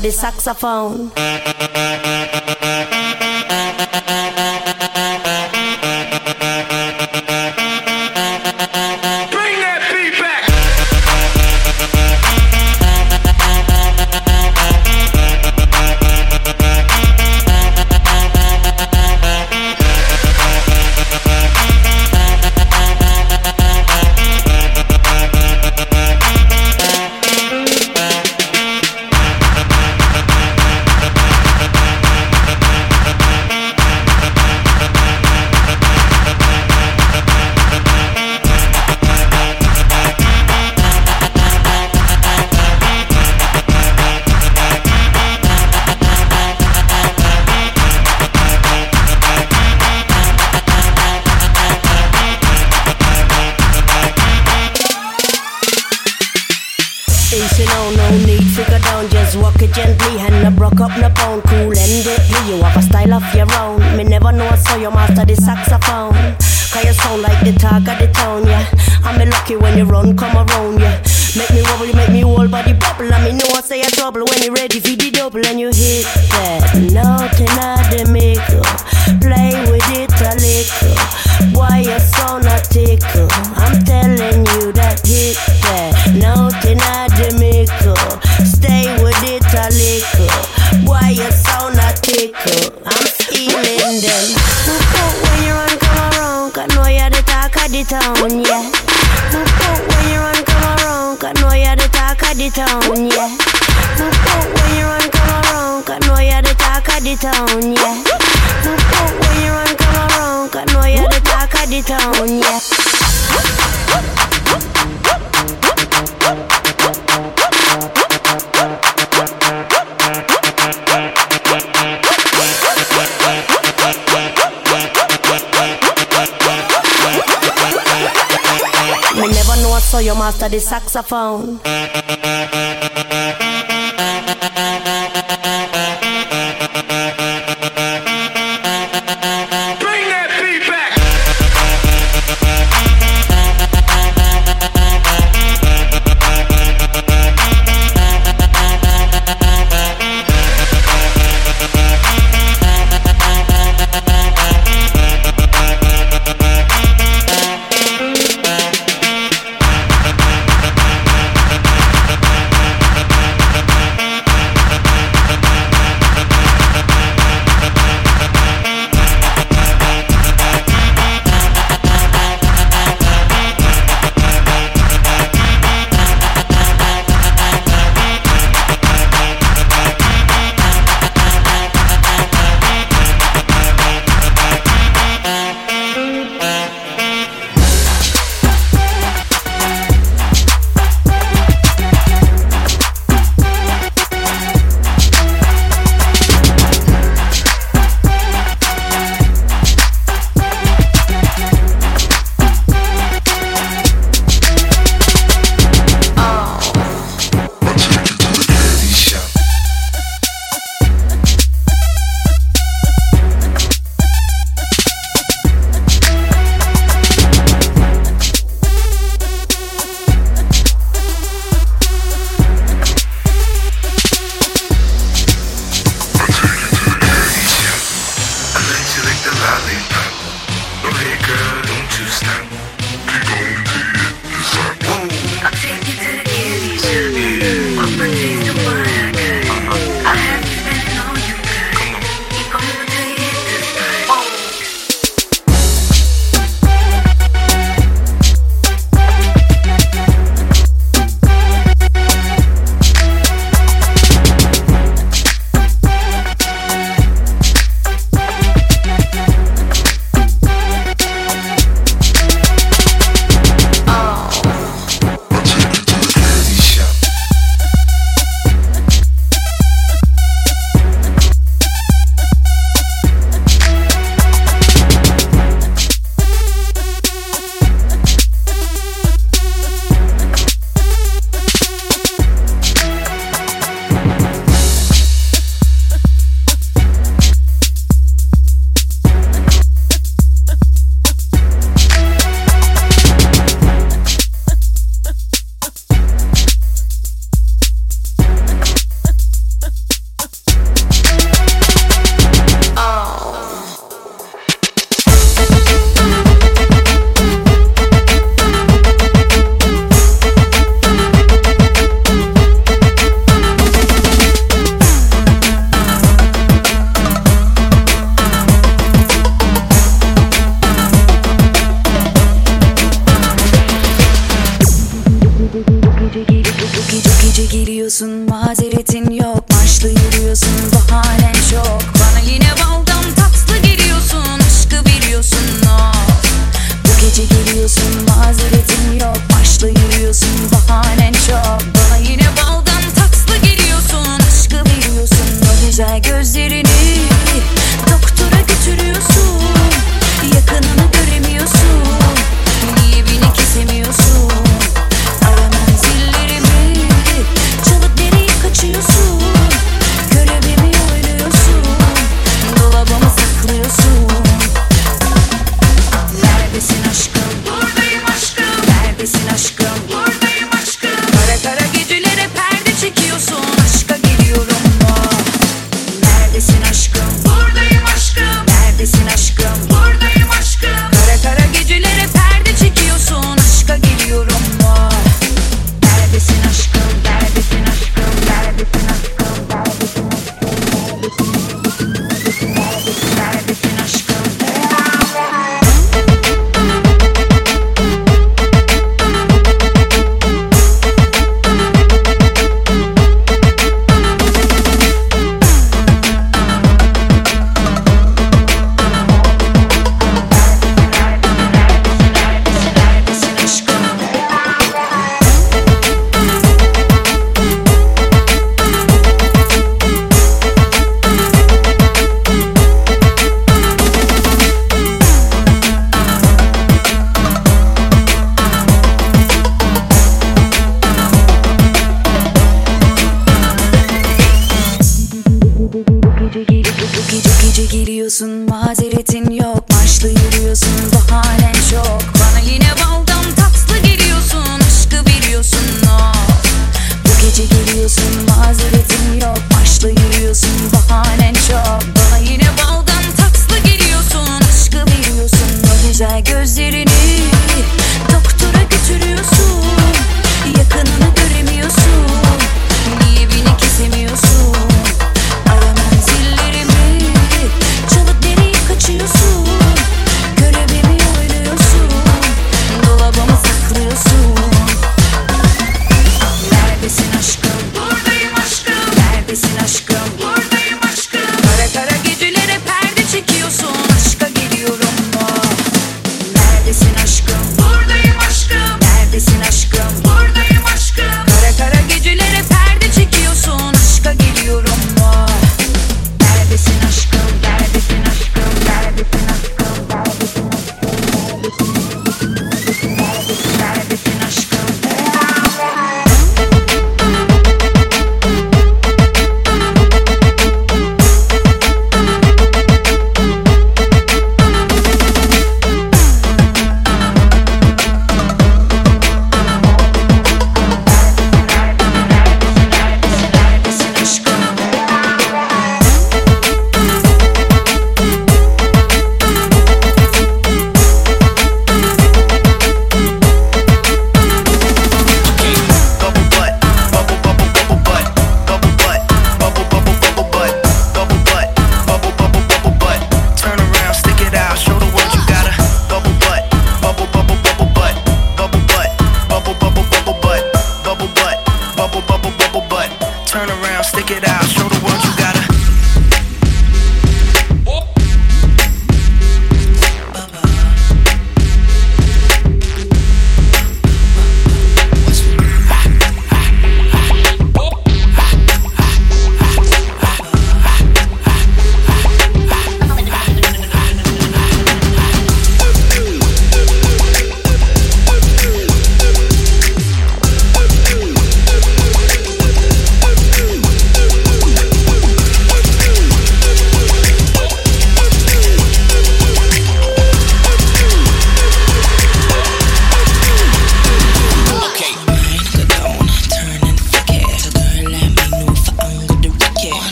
the saxophone. the town, yeah. Look out when you run, come around, cause know you're the talk of the town, yeah. Look out when you run, come around, cause know you're the talk of the town, yeah. Me never know I saw your master the saxophone.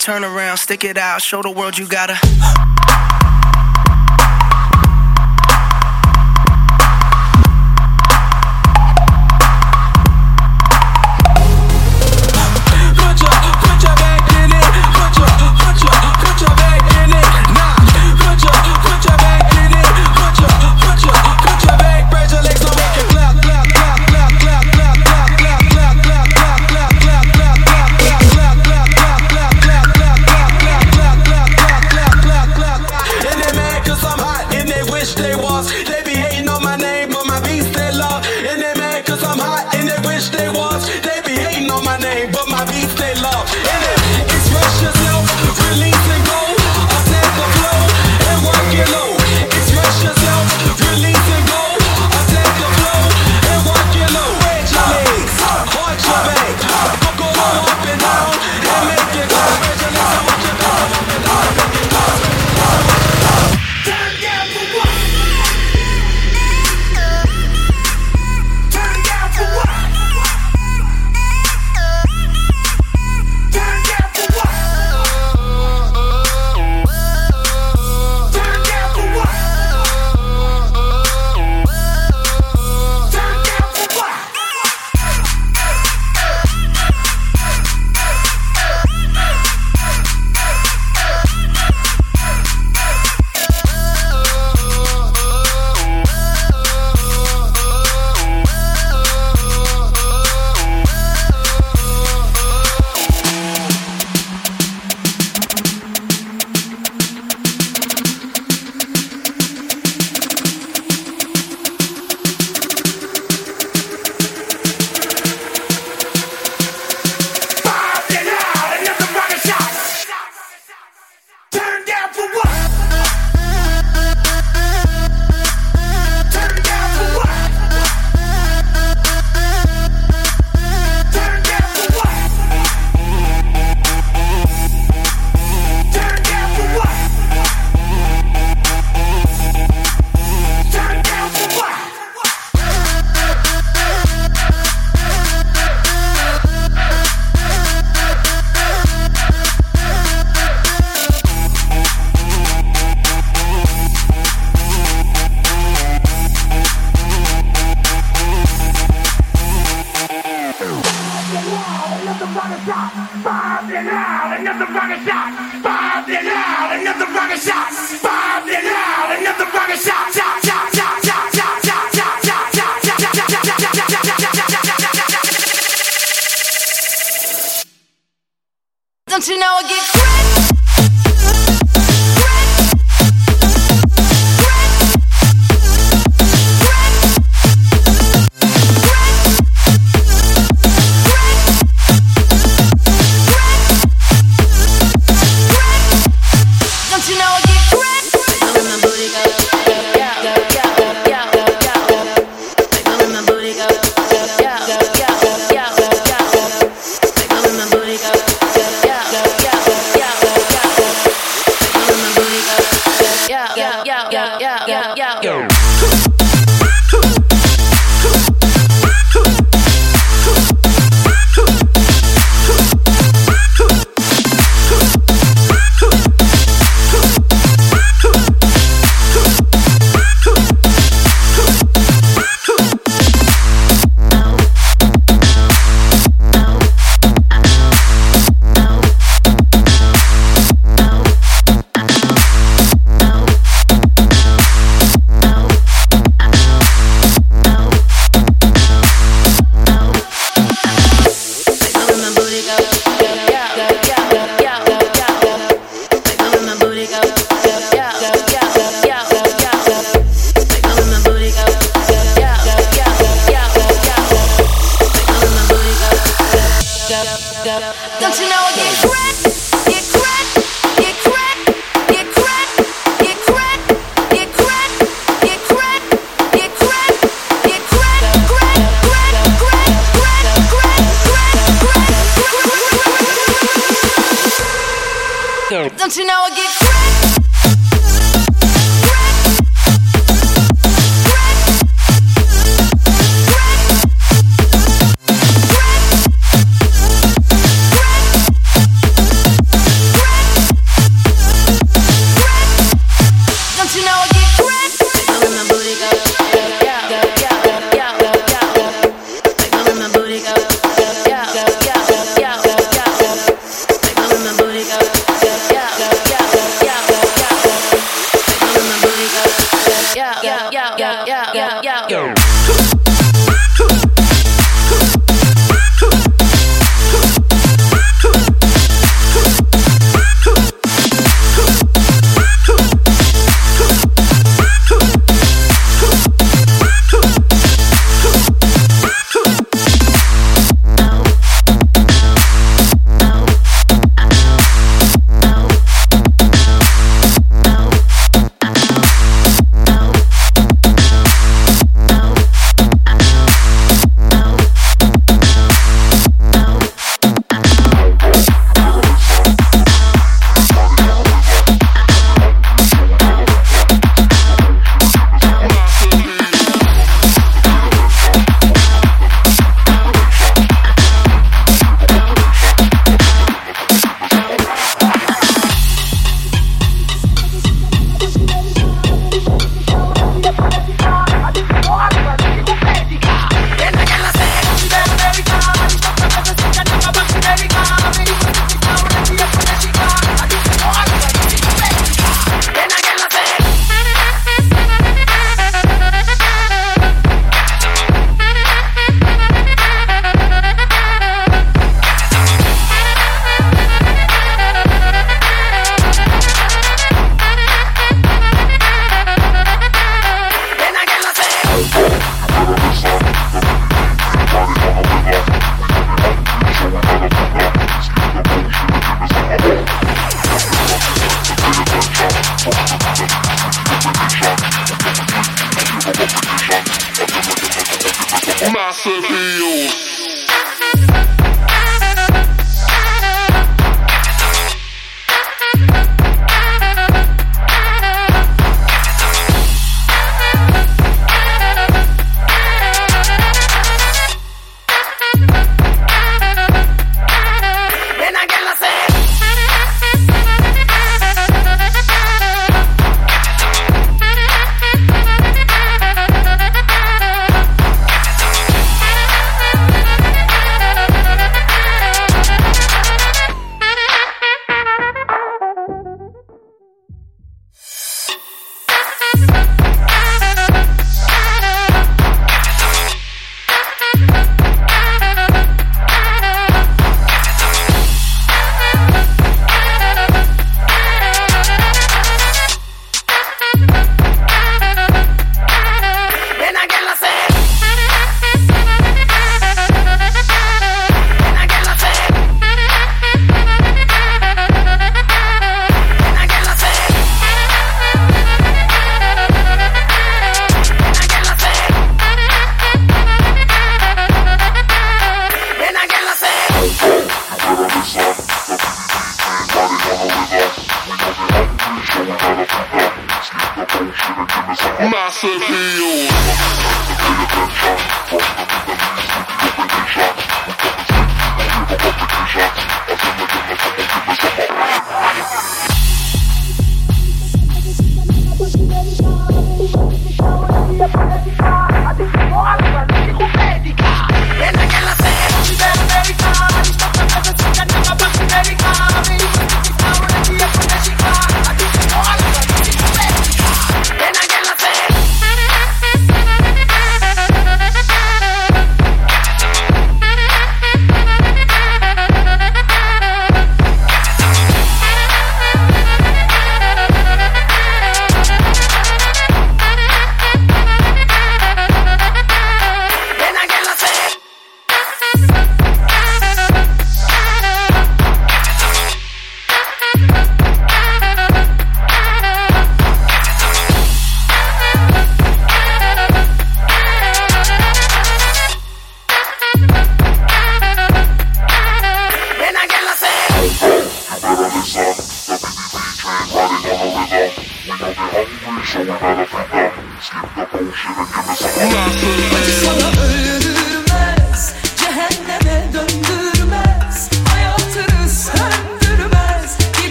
Turn around, stick it out, show the world you gotta.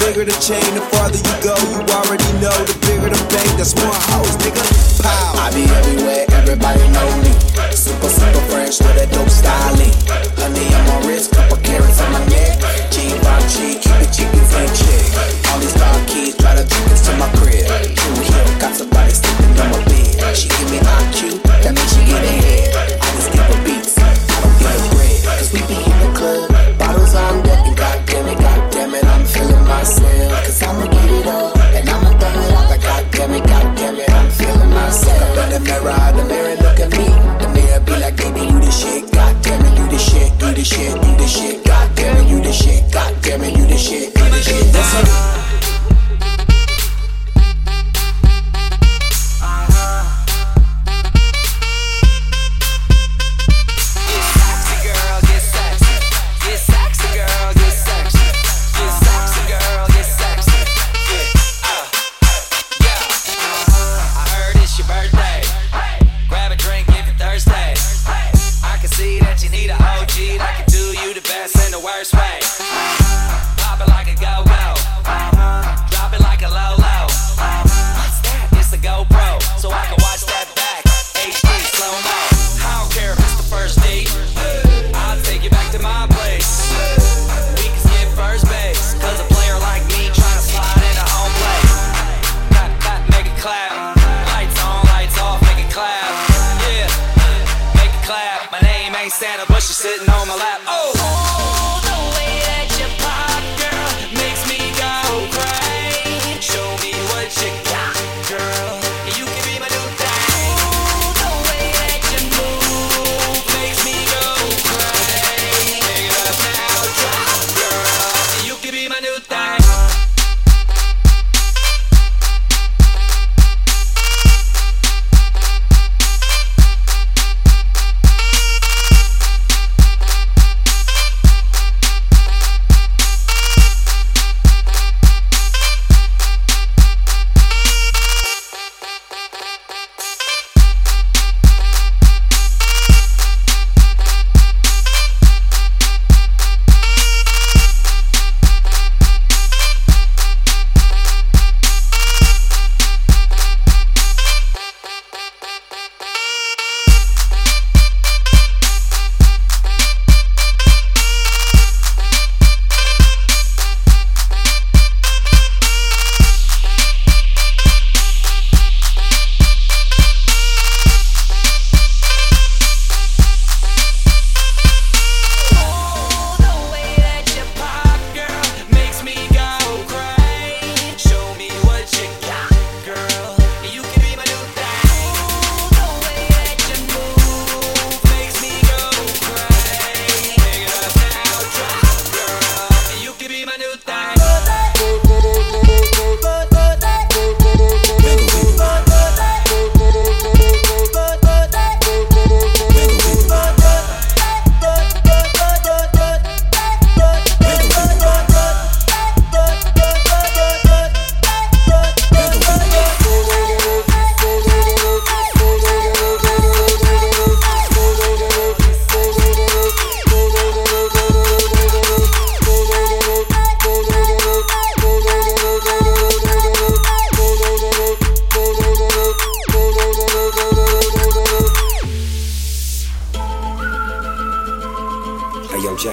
bigger the chain, the farther you go. You already know the bigger the bank, that's more hoes, nigga. Pow. I be everywhere, everybody know me. Super, super fresh with that dope styling. Honey on my wrist, couple carats on my neck. G5G, keep the chickens in check. All these dog kids try to chickens to my crib. True hill, got somebody sleeping on my bed. She give me IQ, that means she get ahead. Baccarat.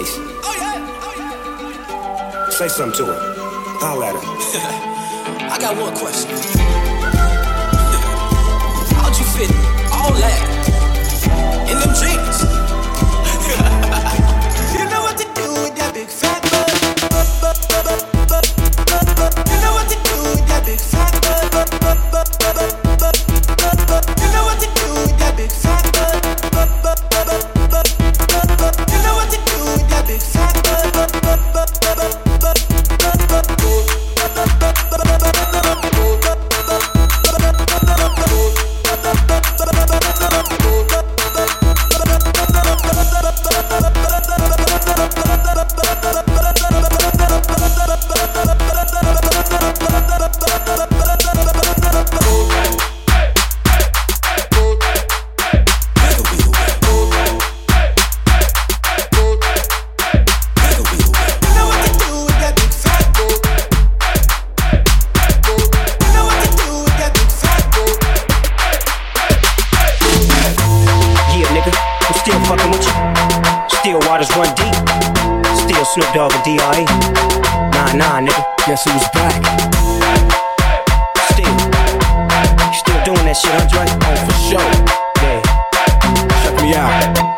face. Oh, yeah. Oh, yeah. Say something to her. Holler at her. I got one question. How'd you fit all that? Waters run deep. Still Snoop Dogg and D.R.E. Nah, nah, nigga. Guess who's back? Still. Still doing that shit, Andre? Oh, for sure. Yeah. Check me out.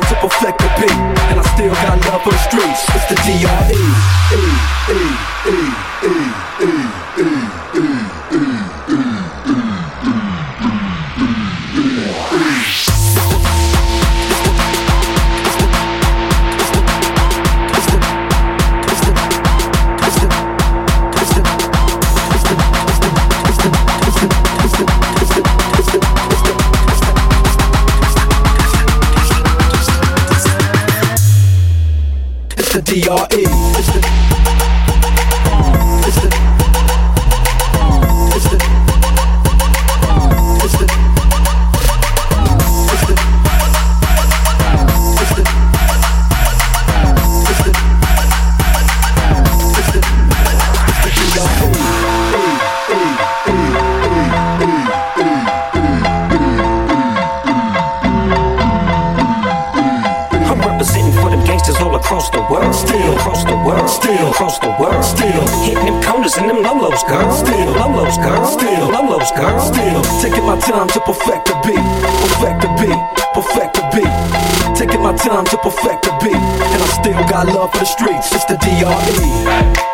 Time to perfect the beat, and I still got love for the streets. It's the DRE. Still across the world. Still. hitting them corners and them lolos, girl. Still. lolos, girl. Still. lolos, girl. Still taking my time to perfect the beat, perfect the beat, perfect the beat. Taking my time to perfect the beat, and I still got love for the streets. It's the DRE.